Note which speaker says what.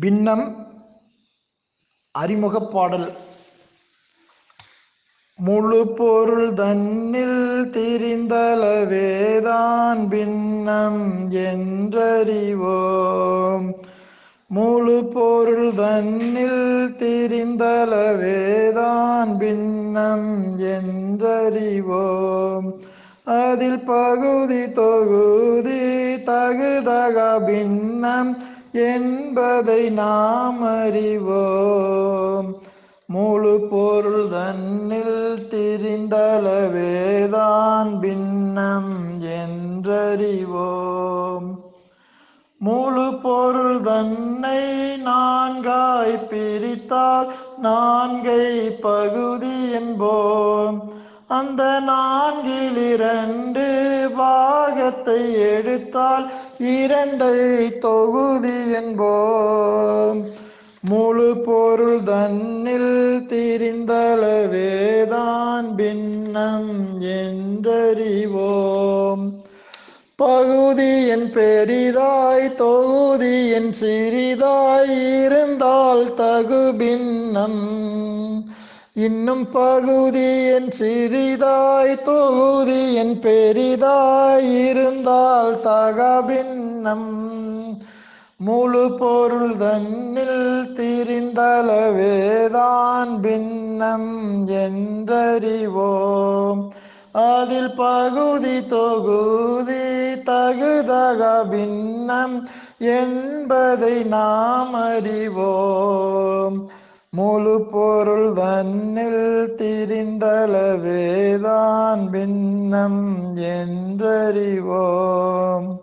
Speaker 1: பின்னம் அறிமுகப் பாடல். முழு பொருள் தன்னில் திரிந்தளவேதான் பின்னம் என்றறிவோம். முழு பொருள் தன்னில் திரிந்தளவேதான் பின்னம் என்றறிவோம். அதில் பகுதி தொகுதி தகுதக பின்னம் என்பதை நாம் அறிவோம். முழு பொருள் தன்னில் திரிந்தளவேதான் பின்னம் என்றறிவோம். முழு பொருள் தன்னை நான்காய் பிரித்தால் நான்கை பகுதி என்போம். அந்த நான்கில் இரண்டு பாகத்தை எடுத்தால் இரண்டை தொகுதி என்போம். முழு பொருள் தன்னில் திரிந்தளவேதான் பின்னம் என்றறிவோம். பகுதி என் பெரிதாய் தொகுதி என் சிறிதாய் இருந்தால் தகு பின்னம். இன்னும் பகுதி என் சிறிதாய் தொகுதி என் பெரிதாய் இருந்தால் தகபின்னம். முழு பொருள் தன்னில் திரிந்தளவேதான் பின்னம் என்றறிவோம். அதில் பகுதி தொகுதி தகுதக பின்னம் என்பதை நாம் அறிவோம். முழு பொருள் தன்னில் திரிந்தளவேதான் பின்னம் என்றறிவோம்.